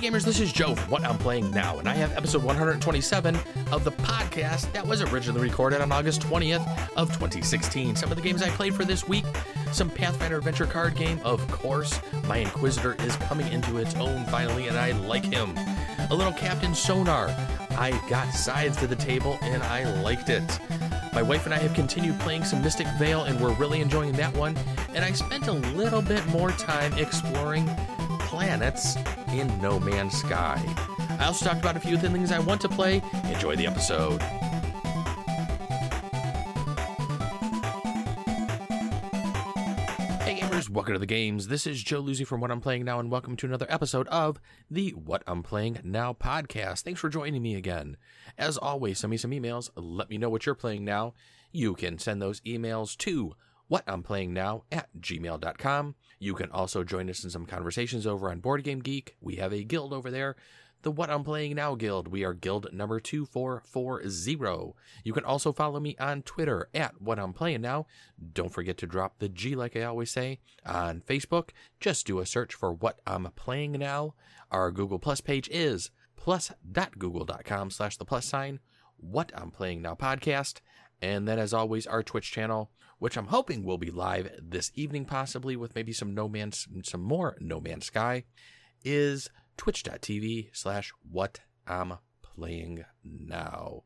gamers, this is Joe What I'm Playing Now, and I have episode 127 of the podcast that was originally recorded on August 20th of 2016. Some of the games I played for this week, some Pathfinder adventure card game, of course. My Inquisitor is coming into its own finally, and I like him. A little Captain Sonar. I got Scythe to the table, and I liked it. My wife and I have continued playing some Mystic Vale, and we're really enjoying that one. And I spent a little bit more time exploring planets in No Man's Sky. I also talked about a few things I want to play. Enjoy the episode. Hey gamers, welcome to the games. This is Joe Lucy from What I'm Playing Now, and welcome to another episode of the What I'm Playing Now podcast. Thanks for joining me again. As always, send me some emails. Let me know what you're playing now. You can send those emails to what I'm playing now at gmail.com. You can also join us in some conversations over on Board Game Geek. We have a guild over there, the What I'm Playing Now Guild. We are guild number 2440. You can also follow me on Twitter at What I'm Playing Now. Don't forget to drop the G like I always say. On Facebook, just do a search for What I'm Playing Now. Our Google Plus page is plus.google.com slash the plus sign What I'm Playing Now podcast. And then, as always, our Twitch channel, which I'm hoping will be live this evening, possibly with maybe some No Man's, some more No Man's Sky, is twitch.tv slash what I'm playing now.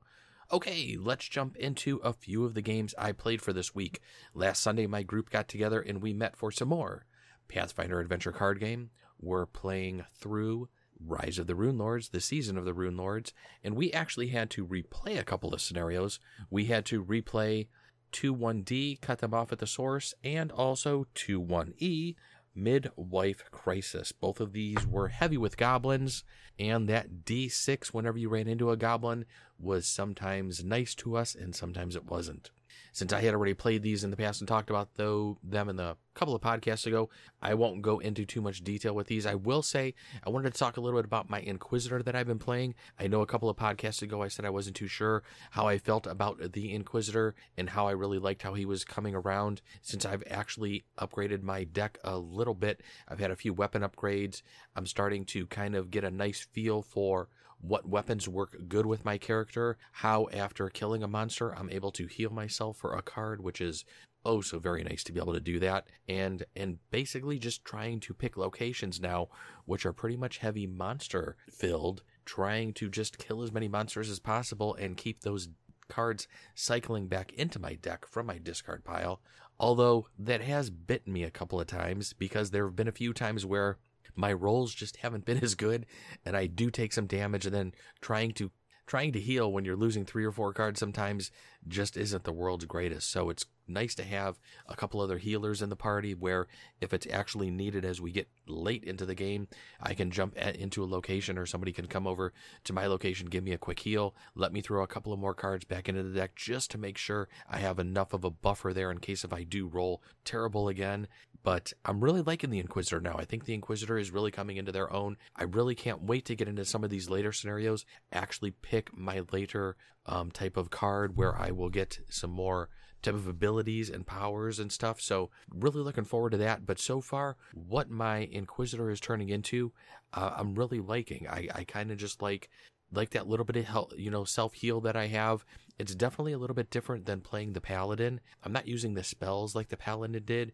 Okay, let's jump into a few of the games I played for this week. Last Sunday, my group got together and we met for some more Pathfinder Adventure card game. We're playing through Rise of the Runelords, the season of the Runelords, and we actually had to replay a couple of scenarios. We had to replay 2 1D, cut them off at the source, and also 2 1E, Midwife Crisis. Both of these were heavy with goblins, and that D6, whenever you ran into a goblin, was sometimes nice to us and sometimes it wasn't. Since I had already played these in the past and talked about though them in the couple of podcasts ago, I won't go into too much detail with these. I will say I wanted to talk a little bit about my Inquisitor that I've been playing. I know a couple of podcasts ago I said I wasn't too sure how I felt about the Inquisitor and how I really liked how he was coming around. Since I've actually upgraded my deck a little bit, I've had a few weapon upgrades. I'm starting to kind of get a nice feel for what weapons work good with my character, how after killing a monster I'm able to heal myself for a card, which is oh so very nice to be able to do that. And and basically just trying to pick locations now which are pretty much heavy monster filled trying to just kill as many monsters as possible and keep those cards cycling back into my deck from my discard pile. Although that has bitten me a couple of times because there have been a few times where my rolls just haven't been as good and I do take some damage and then trying to trying to heal when you're losing three or four cards sometimes just isn't the world's greatest. So it's nice to have a couple other healers in the party where if it's actually needed as we get late into the game, I can jump at, into a location or somebody can come over to my location, give me a quick heal, let me throw a couple of more cards back into the deck just to make sure I have enough of a buffer there in case if I do roll terrible again. But I'm really liking the Inquisitor now. I think the Inquisitor is really coming into their own. I really can't wait to get into some of these later scenarios, actually pick my later um, type of card where I will get some more type of abilities and powers and stuff. So really looking forward to that. But so far, what my Inquisitor is turning into, uh, I'm really liking. I, I kind of just like like that little bit of help, you know, self heal that I have. It's definitely a little bit different than playing the paladin. I'm not using the spells like the paladin did,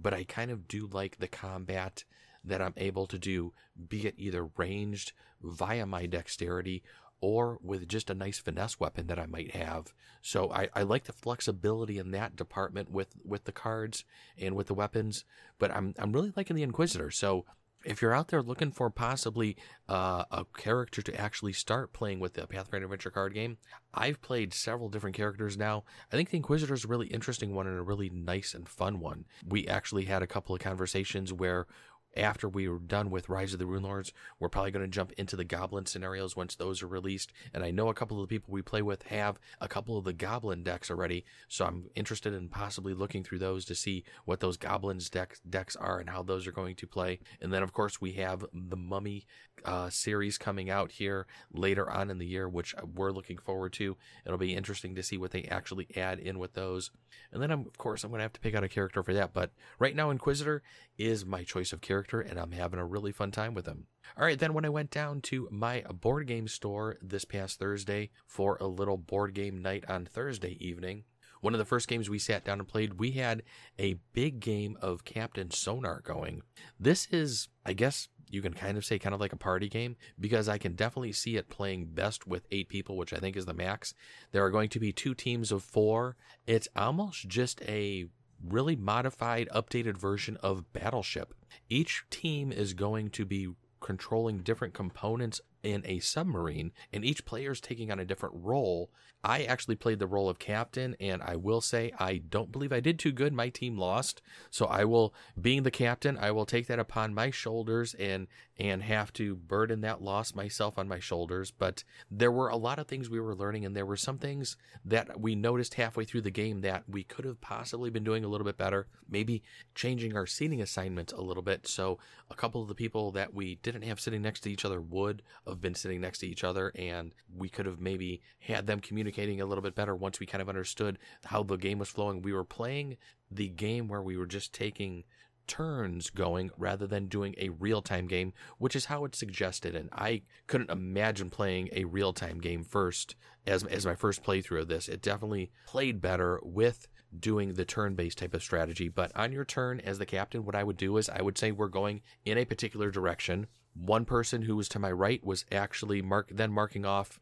but I kind of do like the combat that I'm able to do, be it either ranged via my dexterity or with just a nice finesse weapon that I might have. So I, I like the flexibility in that department with, with the cards and with the weapons, but I'm I'm really liking the Inquisitor. So if you're out there looking for possibly uh, a character to actually start playing with the Pathfinder Adventure card game, I've played several different characters now. I think the Inquisitor is a really interesting one and a really nice and fun one. We actually had a couple of conversations where after we are done with Rise of the Runelords, we're probably going to jump into the Goblin scenarios once those are released. And I know a couple of the people we play with have a couple of the Goblin decks already, so I'm interested in possibly looking through those to see what those Goblins decks decks are and how those are going to play. And then of course we have the Mummy uh, series coming out here later on in the year, which we're looking forward to. It'll be interesting to see what they actually add in with those. And then, I'm, of course, I'm going to have to pick out a character for that. But right now, Inquisitor is my choice of character, and I'm having a really fun time with him. All right, then when I went down to my board game store this past Thursday for a little board game night on Thursday evening, one of the first games we sat down and played, we had a big game of Captain Sonar going. This is, I guess, you can kind of say kind of like a party game because I can definitely see it playing best with eight people, which I think is the max. There are going to be two teams of four. It's almost just a really modified, updated version of Battleship. Each team is going to be controlling different components in a submarine, and each player is taking on a different role. I actually played the role of captain, and I will say I don't believe I did too good. My team lost, so I will, being the captain, I will take that upon my shoulders and and have to burden that loss myself on my shoulders. But there were a lot of things we were learning, and there were some things that we noticed halfway through the game that we could have possibly been doing a little bit better. Maybe changing our seating assignments a little bit, so a couple of the people that we didn't have sitting next to each other would have been sitting next to each other, and we could have maybe had them communicating a little bit better once we kind of understood how the game was flowing. We were playing the game where we were just taking turns going rather than doing a real time game, which is how it's suggested. And I couldn't imagine playing a real time game first as, as my first playthrough of this. It definitely played better with doing the turn based type of strategy. But on your turn as the captain, what I would do is I would say we're going in a particular direction. One person who was to my right was actually mark then marking off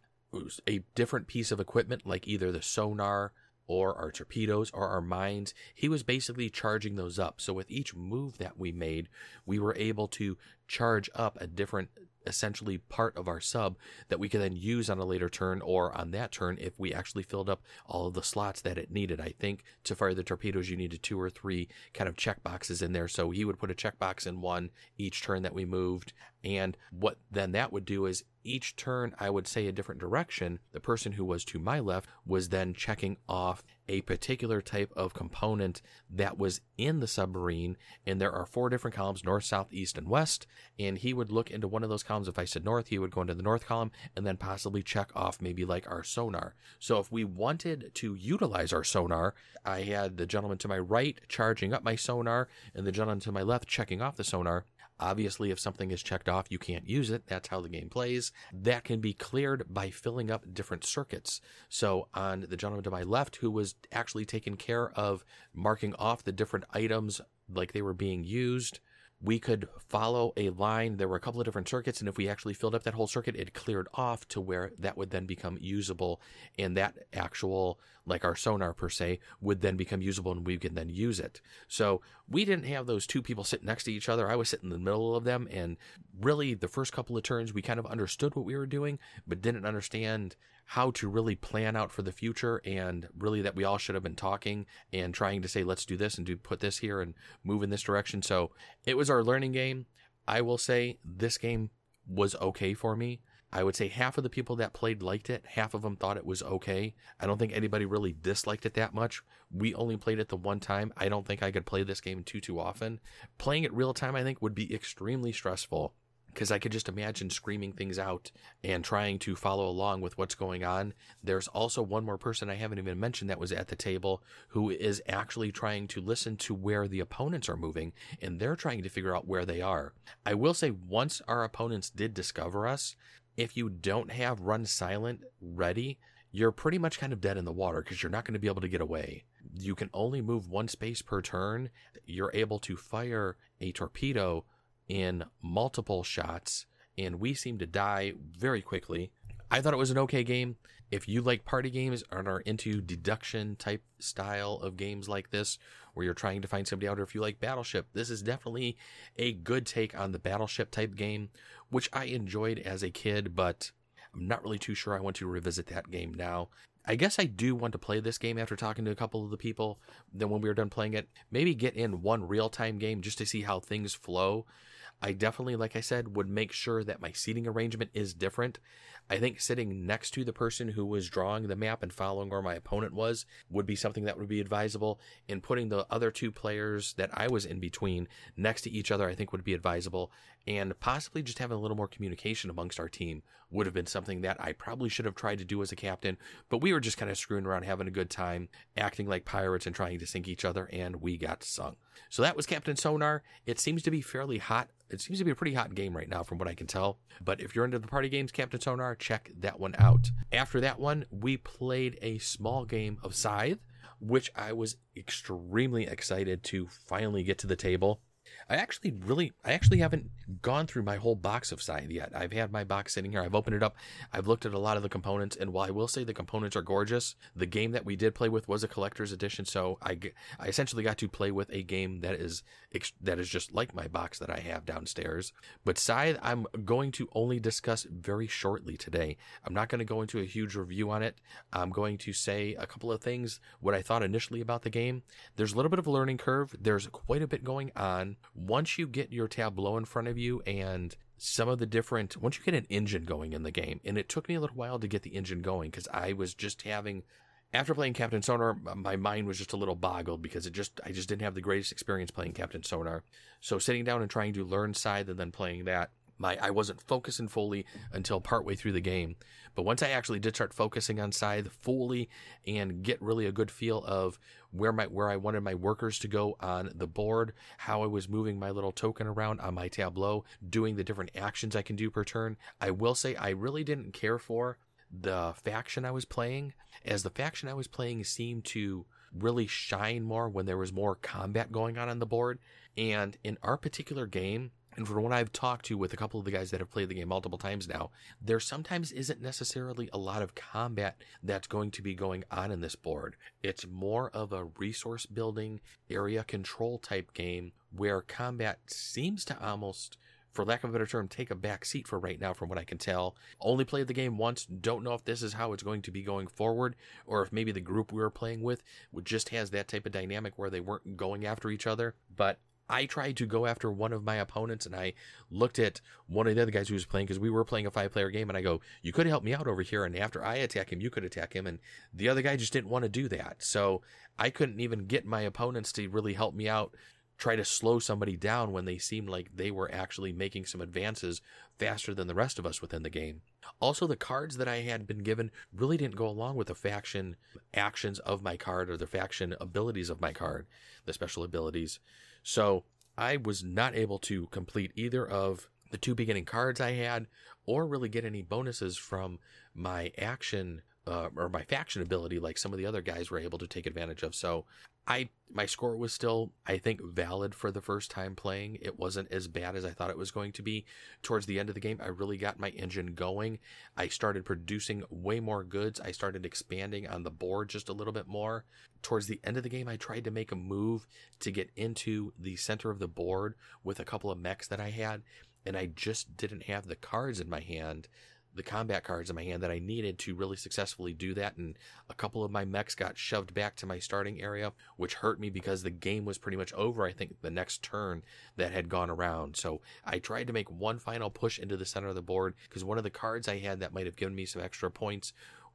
a different piece of equipment, like either the sonar or our torpedoes or our mines. He was basically charging those up. So with each move that we made, we were able to charge up a different essentially part of our sub that we could then use on a later turn or on that turn if we actually filled up all of the slots that it needed. I think to fire the torpedoes, you needed two or three kind of check boxes in there. So he would put a check box in one each turn that we moved. And what then that would do is each turn I would say a different direction. The person who was to my left was then checking off a particular type of component that was in the submarine. And there are four different columns north, south, east, and west. And he would look into one of those columns. If I said north, he would go into the north column and then possibly check off maybe like our sonar. So if we wanted to utilize our sonar, I had the gentleman to my right charging up my sonar and the gentleman to my left checking off the sonar. Obviously, if something is checked off, you can't use it. That's how the game plays. That can be cleared by filling up different circuits. So, on the gentleman to my left, who was actually taking care of marking off the different items like they were being used, we could follow a line. There were a couple of different circuits, and if we actually filled up that whole circuit, it cleared off to where that would then become usable. And that actual, like our sonar per se, would then become usable and we can then use it. So we didn't have those two people sitting next to each other. I was sitting in the middle of them. And really, the first couple of turns, we kind of understood what we were doing, but didn't understand how to really plan out for the future and really that we all should have been talking and trying to say let's do this and do put this here and move in this direction so it was our learning game i will say this game was okay for me i would say half of the people that played liked it half of them thought it was okay i don't think anybody really disliked it that much we only played it the one time i don't think i could play this game too too often playing it real time i think would be extremely stressful because I could just imagine screaming things out and trying to follow along with what's going on. There's also one more person I haven't even mentioned that was at the table who is actually trying to listen to where the opponents are moving and they're trying to figure out where they are. I will say, once our opponents did discover us, if you don't have run silent ready, you're pretty much kind of dead in the water because you're not going to be able to get away. You can only move one space per turn. You're able to fire a torpedo in multiple shots, and we seem to die very quickly. I thought it was an okay game. If you like party games and are into deduction type style of games like this, where you're trying to find somebody out, or if you like Battleship, this is definitely a good take on the Battleship type game, which I enjoyed as a kid, but I'm not really too sure I want to revisit that game now. I guess I do want to play this game after talking to a couple of the people. Then when we are done playing it, maybe get in one real time game just to see how things flow. I definitely, like I said, would make sure that my seating arrangement is different. I think sitting next to the person who was drawing the map and following where my opponent was would be something that would be advisable. And putting the other two players that I was in between next to each other, I think would be advisable. And possibly just having a little more communication amongst our team would have been something that I probably should have tried to do as a captain, but we were just kind of screwing around, having a good time, acting like pirates and trying to sink each other, and we got sunk. So that was Captain Sonar. It seems to be fairly hot. It seems to be a pretty hot game right now, from what I can tell. But if you're into the party games, Captain Sonar, check that one out. After that one, we played a small game of Scythe, which I was extremely excited to finally get to the table. I actually really, I actually haven't gone through my whole box of Scythe yet. I've had my box sitting here. I've opened it up. I've looked at a lot of the components, and while I will say the components are gorgeous, the game that we did play with was a collector's edition. So I, I essentially got to play with a game that is that is just like my box that I have downstairs. But Scythe, I'm going to only discuss very shortly today. I'm not going to go into a huge review on it. I'm going to say a couple of things what I thought initially about the game. There's a little bit of a learning curve. There's quite a bit going on. Once you get your tableau in front of you and some of the different once you get an engine going in the game and it took me a little while to get the engine going because i was just having after playing captain sonar my mind was just a little boggled because it just i just didn't have the greatest experience playing captain sonar. So sitting down and trying to learn scythe and then playing that my I wasn't focusing fully until partway through the game. But once I actually did start focusing on Scythe fully and get really a good feel of where my where I wanted my workers to go on the board, how I was moving my little token around on my tableau, doing the different actions I can do per turn, I will say I really didn't care for the faction I was playing, as the faction I was playing seemed to really shine more when there was more combat going on on the board. And in our particular game, and from what I've talked to with a couple of the guys that have played the game multiple times now, there sometimes isn't necessarily a lot of combat that's going to be going on in this board. It's more of a resource building, area control type game where combat seems to almost for lack of a better term, take a back seat for right now, from what I can tell. Only played the game once, don't know if this is how it's going to be going forward, or if maybe the group we were playing with just has that type of dynamic where they weren't going after each other. But I tried to go after one of my opponents and I looked at one of the other guys who was playing because we were playing a five player game and I go, you could help me out over here. And after I attack him, you could attack him. And the other guy just didn't want to do that. So I couldn't even get my opponents to really help me out, try to slow somebody down when they seemed like they were actually making some advances faster than the rest of us within the game. Also, the cards that I had been given really didn't go along with the faction actions of my card or the faction abilities of my card, the special abilities. So I was not able to complete either of the two beginning cards I had or really get any bonuses from my action uh, or my faction ability like some of the other guys were able to take advantage of. So I my score was still I think valid for the first time playing. It wasn't as bad as I thought it was going to be. Towards the end of the game, I really got my engine going. I started producing way more goods. I started expanding on the board just a little bit more. Towards the end of the game, I tried to make a move to get into the center of the board with a couple of mechs that I had, and I just didn't have the cards in my hand the combat cards in my hand that I needed to really successfully do that. And a couple of my mechs got shoved back to my starting area, which hurt me because the game was pretty much over. I think the next turn that had gone around. So I tried to make one final push into the center of the board because one of the cards I had that might have given me some extra points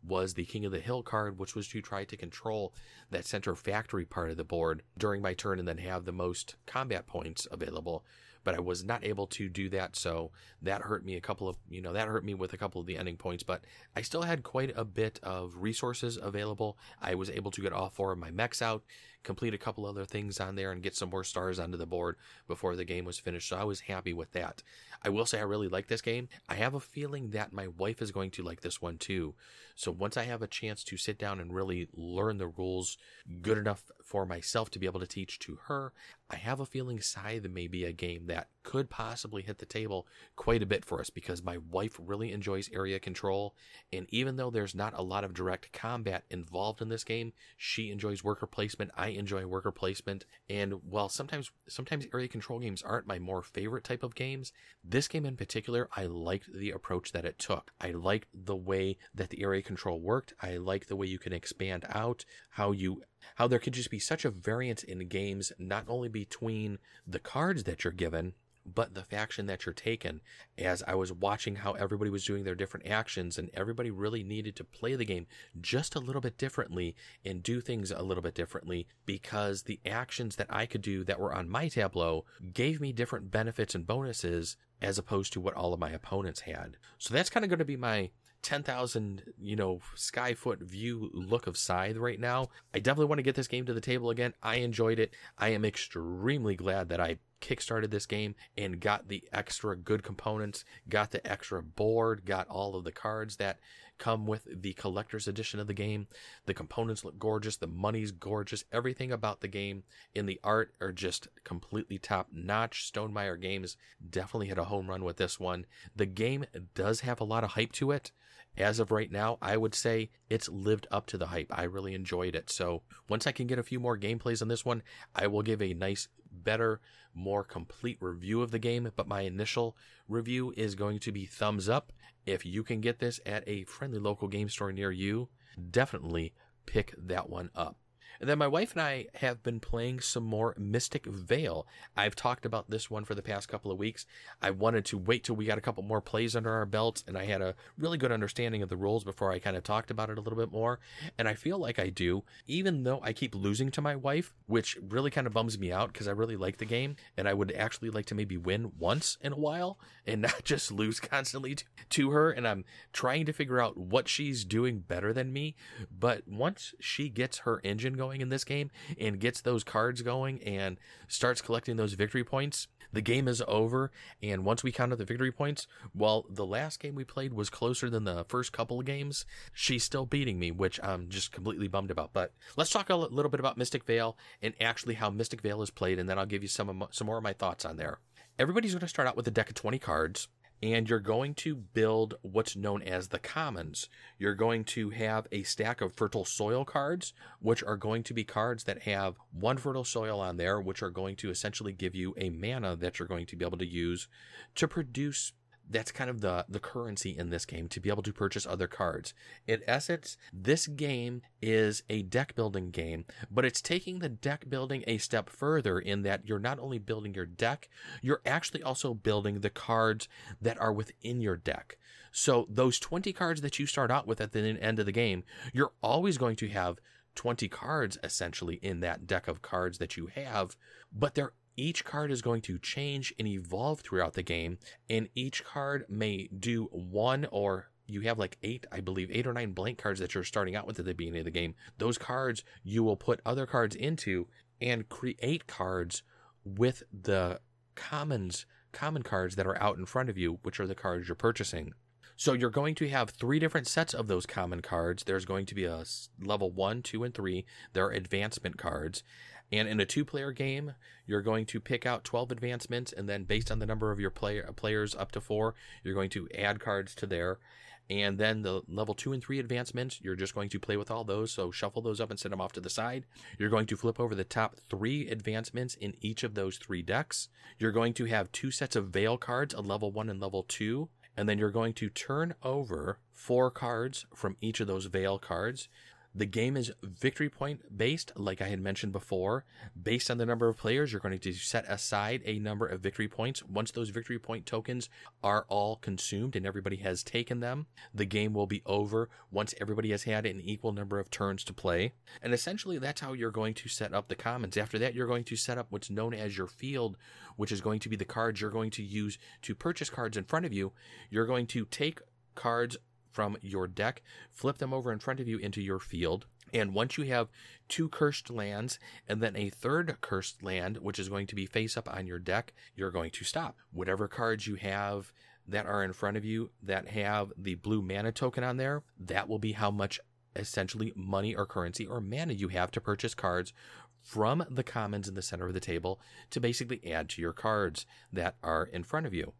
was the King of the Hill card, which was to try to control that center factory part of the board during my turn and then have the most combat points available but I was not able to do that. So that hurt me a couple of, you know, that hurt me with a couple of the ending points, but I still had quite a bit of resources available. I was able to get all four of my mechs out, complete a couple other things on there, and get some more stars onto the board before the game was finished. So I was happy with that. I will say I really like this game. I have a feeling that my wife is going to like this one too. So once I have a chance to sit down and really learn the rules good enough for myself to be able to teach to her, I have a feeling Scythe may be a game that could possibly hit the table quite a bit for us because my wife really enjoys area control. And even though there's not a lot of direct combat involved in this game, she enjoys worker placement. I enjoy worker placement. And while sometimes, sometimes area control games aren't my more favorite type of games, this game in particular, I liked the approach that it took. I liked the way that the area control worked. I liked the way you can expand out, how you how there could just be such a variance in games, not only between the cards that you're given, but the faction that you're taking. As I was watching how everybody was doing their different actions, and everybody really needed to play the game just a little bit differently and do things a little bit differently because the actions that I could do that were on my tableau gave me different benefits and bonuses as opposed to what all of my opponents had. So that's kind of going to be my 10,000, you know, skyfoot view look of Scythe right now. I definitely want to get this game to the table again. I enjoyed it. I am extremely glad that I kickstarted this game and got the extra good components, got the extra board, got all of the cards that come with the collector's edition of the game. The components look gorgeous, the money's gorgeous, everything about the game in the art are just completely top notch. Stonemaier Games definitely hit a home run with this one. The game does have a lot of hype to it. As of right now, I would say it's lived up to the hype. I really enjoyed it. So once I can get a few more gameplays on this one, I will give a nice, better, more complete review of the game. But my initial review is going to be thumbs up. If you can get this at a friendly local game store near you, definitely pick that one up. And then my wife and I have been playing some more Mystic Vale. I've talked about this one for the past couple of weeks. I wanted to wait till we got a couple more plays under our belts and I had a really good understanding of the rules before I kind of talked about it a little bit more. And I feel like I do, even though I keep losing to my wife, which really kind of bums me out because I really like the game and I would actually like to maybe win once in a while and not just lose constantly to, to her. And I'm trying to figure out what she's doing better than me. But once she gets her engine going, going in this game and gets those cards going and starts collecting those victory points, the game is over. And once we counted the victory points, while the last game we played was closer than the first couple of games, she's still beating me, which I'm just completely bummed about. But let's talk a little bit about Mystic Vale and actually how Mystic Vale is played, and then I'll give you some some more of my thoughts on there. Everybody's going to start out with a deck of 20 cards and you're going to build what's known as the commons. You're going to have a stack of fertile soil cards, which are going to be cards that have one fertile soil on there, which are going to essentially give you a mana that you're going to be able to use to produce that's kind of the the currency in this game to be able to purchase other cards. In essence, this game is a deck building game, but it's taking the deck building a step further in that you're not only building your deck, you're actually also building the cards that are within your deck. So those 20 cards that you start out with at the end of the game, you're always going to have 20 cards essentially in that deck of cards that you have, but they're each card is going to change and evolve throughout the game, and each card may do one or you have like eight, I believe, eight or nine blank cards that you're starting out with at the beginning of the game. Those cards you will put other cards into and create cards with the commons, common cards that are out in front of you, which are the cards you're purchasing. So you're going to have three different sets of those common cards. There's going to be a level one, two, and three. There are advancement cards. And in a two player game, you're going to pick out 12 advancements, and then based on the number of your player, uh, players up to four, you're going to add cards to there. And then the level two and three advancements, you're just going to play with all those. So shuffle those up and set them off to the side. You're going to flip over the top three advancements in each of those three decks. You're going to have two sets of Vale cards, a level one and level two. And then you're going to turn over four cards from each of those Vale cards. The game is victory point based, like I had mentioned before. Based on the number of players, you're going to set aside a number of victory points. Once those victory point tokens are all consumed and everybody has taken them, the game will be over once everybody has had an equal number of turns to play. And essentially, that's how you're going to set up the commons. After that, you're going to set up what's known as your field, which is going to be the cards you're going to use to purchase cards in front of you. You're going to take cards from your deck, flip them over in front of you into your field. And once you have two cursed lands and then a third cursed land, which is going to be face up on your deck, you're going to stop. Whatever cards you have that are in front of you that have the blue mana token on there, that will be how much essentially money or currency or mana you have to purchase cards from the commons in the center of the table to basically add to your cards that are in front of you.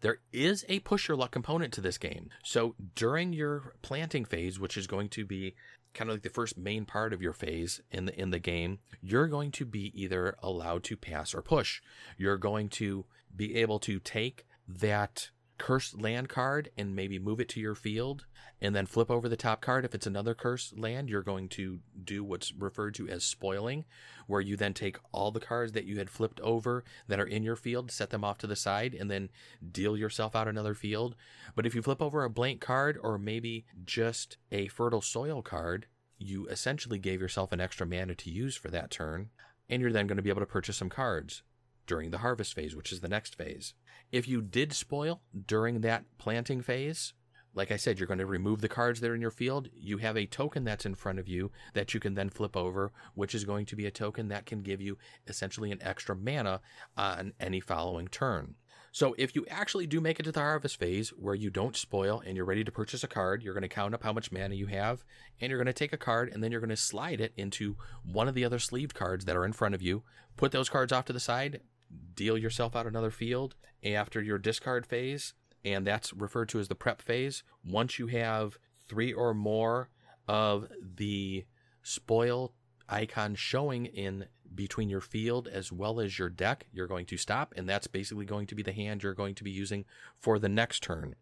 There is a push your luck component to this game. So during your planting phase, which is going to be kind of like the first main part of your phase in the in the game, you're going to be either allowed to pass or push. You're going to be able to take that cursed land card and maybe move it to your field and then flip over the top card. If it's another cursed land, you're going to do what's referred to as spoiling, where you then take all the cards that you had flipped over that are in your field, set them off to the side, and then deal yourself out another field. But if you flip over a blank card or maybe just a fertile soil card, you essentially gave yourself an extra mana to use for that turn, and you're then going to be able to purchase some cards during the harvest phase, which is the next phase. If you did spoil during that planting phase, like I said, you're going to remove the cards that are in your field. You have a token that's in front of you that you can then flip over, which is going to be a token that can give you essentially an extra mana on any following turn. So if you actually do make it to the harvest phase where you don't spoil and you're ready to purchase a card, you're going to count up how much mana you have and you're going to take a card and then you're going to slide it into one of the other sleeved cards that are in front of you. Put those cards off to the side, deal yourself out another field after your discard phase, and that's referred to as the prep phase. Once you have three or more of the spoil icon showing in between your field as well as your deck, you're going to stop, and that's basically going to be the hand you're going to be using for the next turn.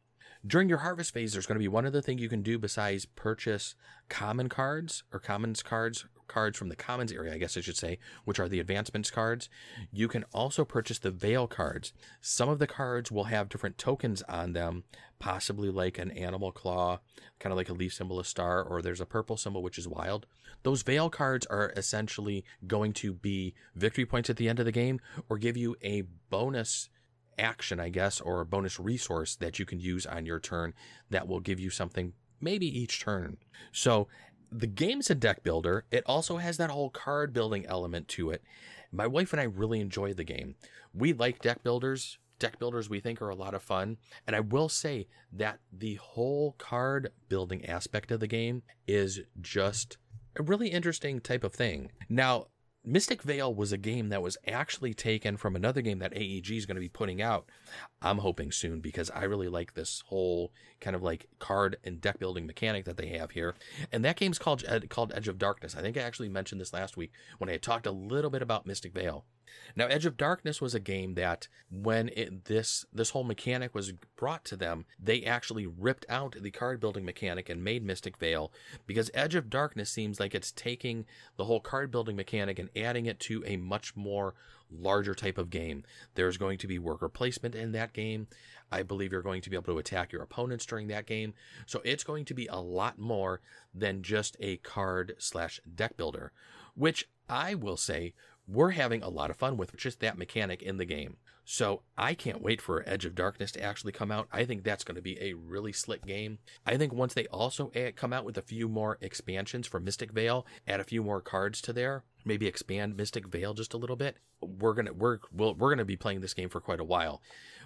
During your harvest phase, there's going to be one other thing you can do besides purchase common cards or commons cards cards from the commons area, I guess I should say, which are the advancements cards. You can also purchase the Vale cards. Some of the cards will have different tokens on them, possibly like an animal claw, kind of like a leaf symbol, a star, or there's a purple symbol, which is wild. Those Vale cards are essentially going to be victory points at the end of the game or give you a bonus action, I guess, or a bonus resource that you can use on your turn that will give you something maybe each turn. So the game's a deck builder. It also has that whole card building element to it. My wife and I really enjoy the game. We like deck builders. Deck builders we think are a lot of fun. And I will say that the whole card building aspect of the game is just a really interesting type of thing. Now, Mystic Vale was a game that was actually taken from another game that AEG is going to be putting out. I'm hoping soon because I really like this whole kind of like card and deck building mechanic that they have here. And that game's called called Edge of Darkness. I think I actually mentioned this last week when I talked a little bit about Mystic Vale. Now, Edge of Darkness was a game that when it, this this whole mechanic was brought to them, they actually ripped out the card building mechanic and made Mystic Vale because Edge of Darkness seems like it's taking the whole card building mechanic and adding it to a much more larger type of game. There's going to be worker placement in that game. I believe you're going to be able to attack your opponents during that game. So it's going to be a lot more than just a card slash deck builder, which I will say we're having a lot of fun with just that mechanic in the game. So I can't wait for Edge of Darkness to actually come out. I think that's going to be a really slick game. I think once they also come out with a few more expansions for Mystic Vale, add a few more cards to there, maybe expand Mystic Vale just a little bit, we're gonna we're we're gonna be playing this game for quite a while.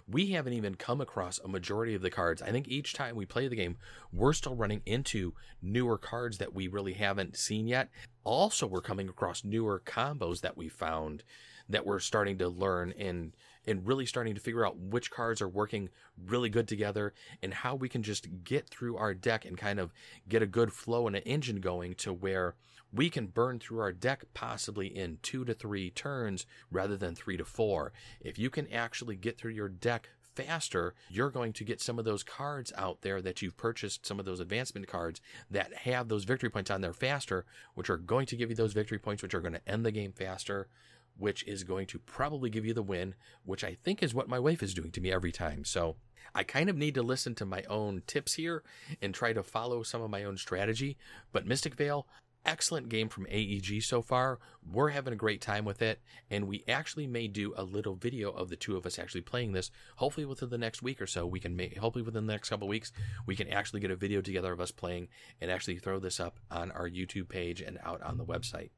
We haven't even come across a majority of the cards. I think each time we play the game, we're still running into newer cards that we really haven't seen yet. Also, we're coming across newer combos that we found that we're starting to learn and and really starting to figure out which cards are working really good together and how we can just get through our deck and kind of get a good flow and an engine going to where we can burn through our deck possibly in two to three turns rather than three to four. If you can actually get through your deck faster, you're going to get some of those cards out there that you've purchased, some of those advancement cards that have those victory points on there faster, which are going to give you those victory points, which are going to end the game faster, which is going to probably give you the win, which I think is what my wife is doing to me every time. So I kind of need to listen to my own tips here and try to follow some of my own strategy. But Mystic Vale, excellent game from AEG so far. We're having a great time with it, and we actually may do a little video of the two of us actually playing this. Hopefully, within the next week or so, we can make. Hopefully, within the next couple weeks, we can actually get a video together of us playing and actually throw this up on our YouTube page and out on the website.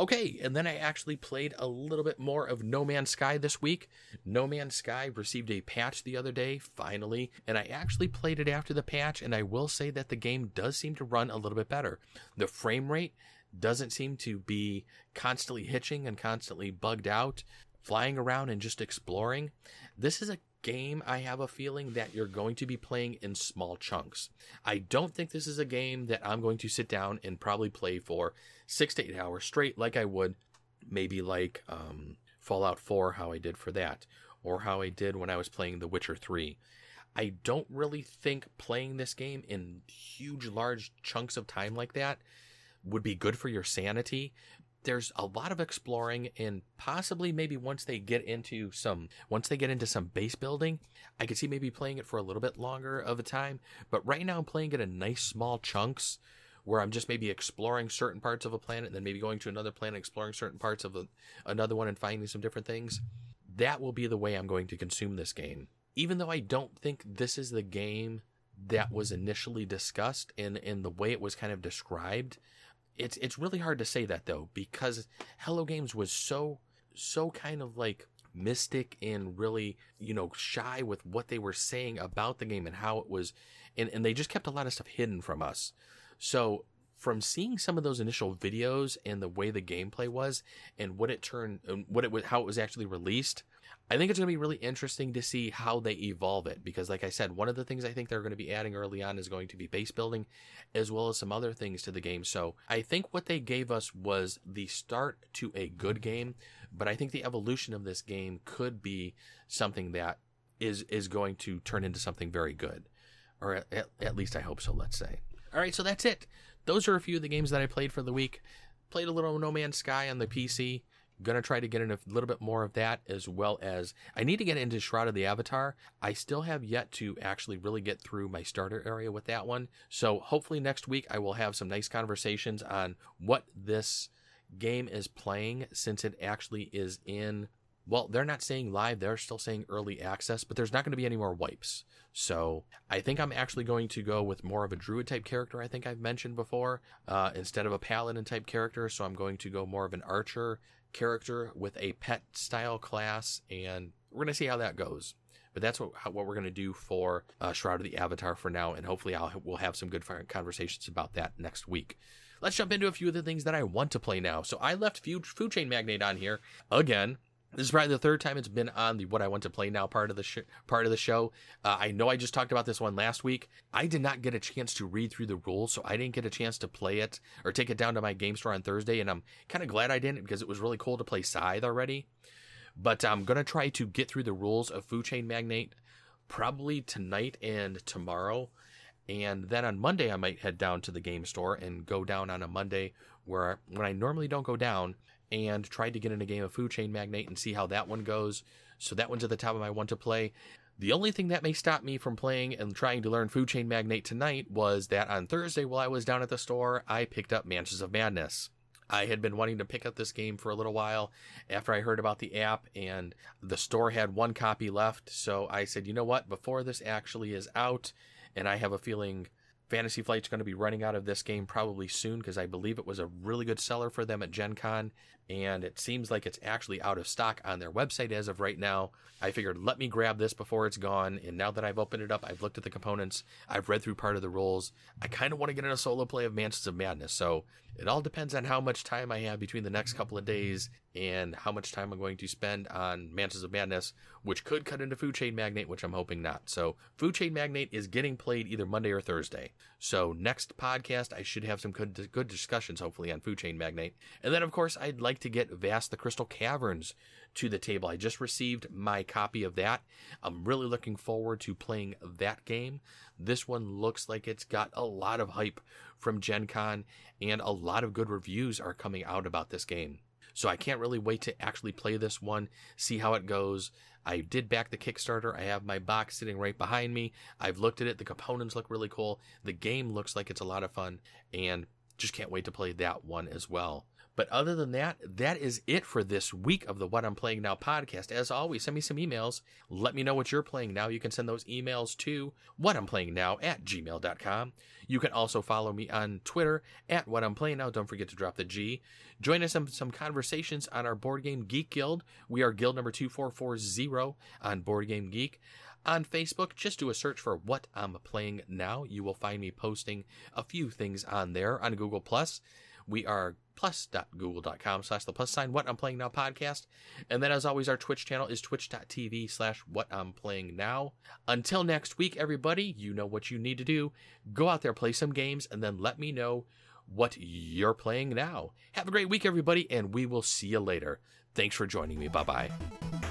Okay, and then I actually played a little bit more of No Man's Sky this week. No Man's Sky received a patch the other day, finally, and I actually played it after the patch, and I will say that the game does seem to run a little bit better. The frame rate doesn't seem to be constantly hitching and constantly bugged out, flying around and just exploring. This is a game, I have a feeling that you're going to be playing in small chunks. I don't think this is a game that I'm going to sit down and probably play for six to eight hours straight, like I would maybe like um, Fallout 4, how I did for that, or how I did when I was playing The Witcher 3. I don't really think playing this game in huge, large chunks of time like that would be good for your sanity there's a lot of exploring and possibly maybe once they get into some once they get into some base building i could see maybe playing it for a little bit longer of a time but right now i'm playing it in nice small chunks where i'm just maybe exploring certain parts of a planet and then maybe going to another planet exploring certain parts of a, another one and finding some different things that will be the way I'm going to consume this game. Even though I don't think this is the game that was initially discussed and, and the way it was kind of described, it's it's really hard to say that though, because Hello Games was so so kind of like mystic and really, you know, shy with what they were saying about the game and how it was and, and they just kept a lot of stuff hidden from us. So from seeing some of those initial videos and the way the gameplay was and what it turned and what it was how it was actually released i think it's going to be really interesting to see how they evolve it because like i said one of the things i think they're going to be adding early on is going to be base building as well as some other things to the game so i think what they gave us was the start to a good game but i think the evolution of this game could be something that is is going to turn into something very good or at, at least i hope so let's say all right so that's it those are a few of the games that I played for the week. Played a little No Man's Sky on the PC. Gonna try to get in a little bit more of that as well as I need to get into Shroud of the Avatar. I still have yet to actually really get through my starter area with that one. So hopefully next week I will have some nice conversations on what this game is playing since it actually is in well, they're not saying live, they're still saying early access, but there's not going to be any more wipes. So I think I'm actually going to go with more of a druid type character, I think I've mentioned before, uh, instead of a paladin type character. So I'm going to go more of an archer character with a pet style class, and we're going to see how that goes. But that's what, what we're going to do for uh, Shroud of the Avatar for now, and hopefully I'll, we'll have some good conversations about that next week let's jump into a few of the things that I want to play now. So I left Food Chain Magnate on here again. This is probably the third time it's been on the what I want to play now part of the sh- part of the show. Uh, I know I just talked about this one last week. I did not get a chance to read through the rules, so I didn't get a chance to play it or take it down to my game store on Thursday, and I'm kind of glad I didn't because it was really cool to play Scythe already. But I'm gonna try to get through the rules of Food Chain Magnate probably tonight and tomorrow. And then on Monday, I might head down to the game store and go down on a Monday where when I normally don't go down and tried to get in a game of Food Chain Magnate and see how that one goes. So that one's at the top of my want to play. The only thing that may stop me from playing and trying to learn Food Chain Magnate tonight was that on Thursday, while I was down at the store, I picked up Mansions of Madness. I had been wanting to pick up this game for a little while after I heard about the app, and the store had one copy left. So I said, you know what? Before this actually is out, and I have a feeling Fantasy Flight's going to be running out of this game probably soon because I believe it was a really good seller for them at Gen Con, and it seems like it's actually out of stock on their website as of right now. I figured, let me grab this before it's gone, and now that I've opened it up, I've looked at the components, I've read through part of the rules. I kind of want to get in a solo play of Mansions of Madness, so it all depends on how much time I have between the next couple of days and how much time I'm going to spend on Mansions of Madness, which could cut into Food Chain Magnate, which I'm hoping not. So, Food Chain Magnate is getting played either Monday or Thursday. So, next podcast, I should have some good, good discussions, hopefully, on Food Chain Magnate. And then, of course, I'd like to get Vast the Crystal Caverns to the table. I just received my copy of that. I'm really looking forward to playing that game. This one looks like it's got a lot of hype from Gen Con, and a lot of good reviews are coming out about this game. So I can't really wait to actually play this one, see how it goes. I did back the Kickstarter. I have my box sitting right behind me. I've looked at it. The components look really cool. The game looks like it's a lot of fun, and just can't wait to play that one as well. But other than that, that is it for this week of the What I'm Playing Now podcast. As always, send me some emails. Let me know what you're playing now. You can send those emails to what I'm playing now at gmail.com. You can also follow me on Twitter at what I'm playing now. Don't forget to drop the G. Join us in some conversations on our Board Game Geek Guild. We are guild number 2440 on Board Game Geek on Facebook. Just do a search for what I'm playing now. You will find me posting a few things on there on Google Plus. We are plus.google.com slash the plus sign what I'm playing now podcast. And then as always, our Twitch channel is twitch.tv slash what I'm playing now. Until next week, everybody, you know what you need to do. Go out there, play some games, and then let me know what you're playing now. Have a great week, everybody, and we will see you later. Thanks for joining me. Bye bye.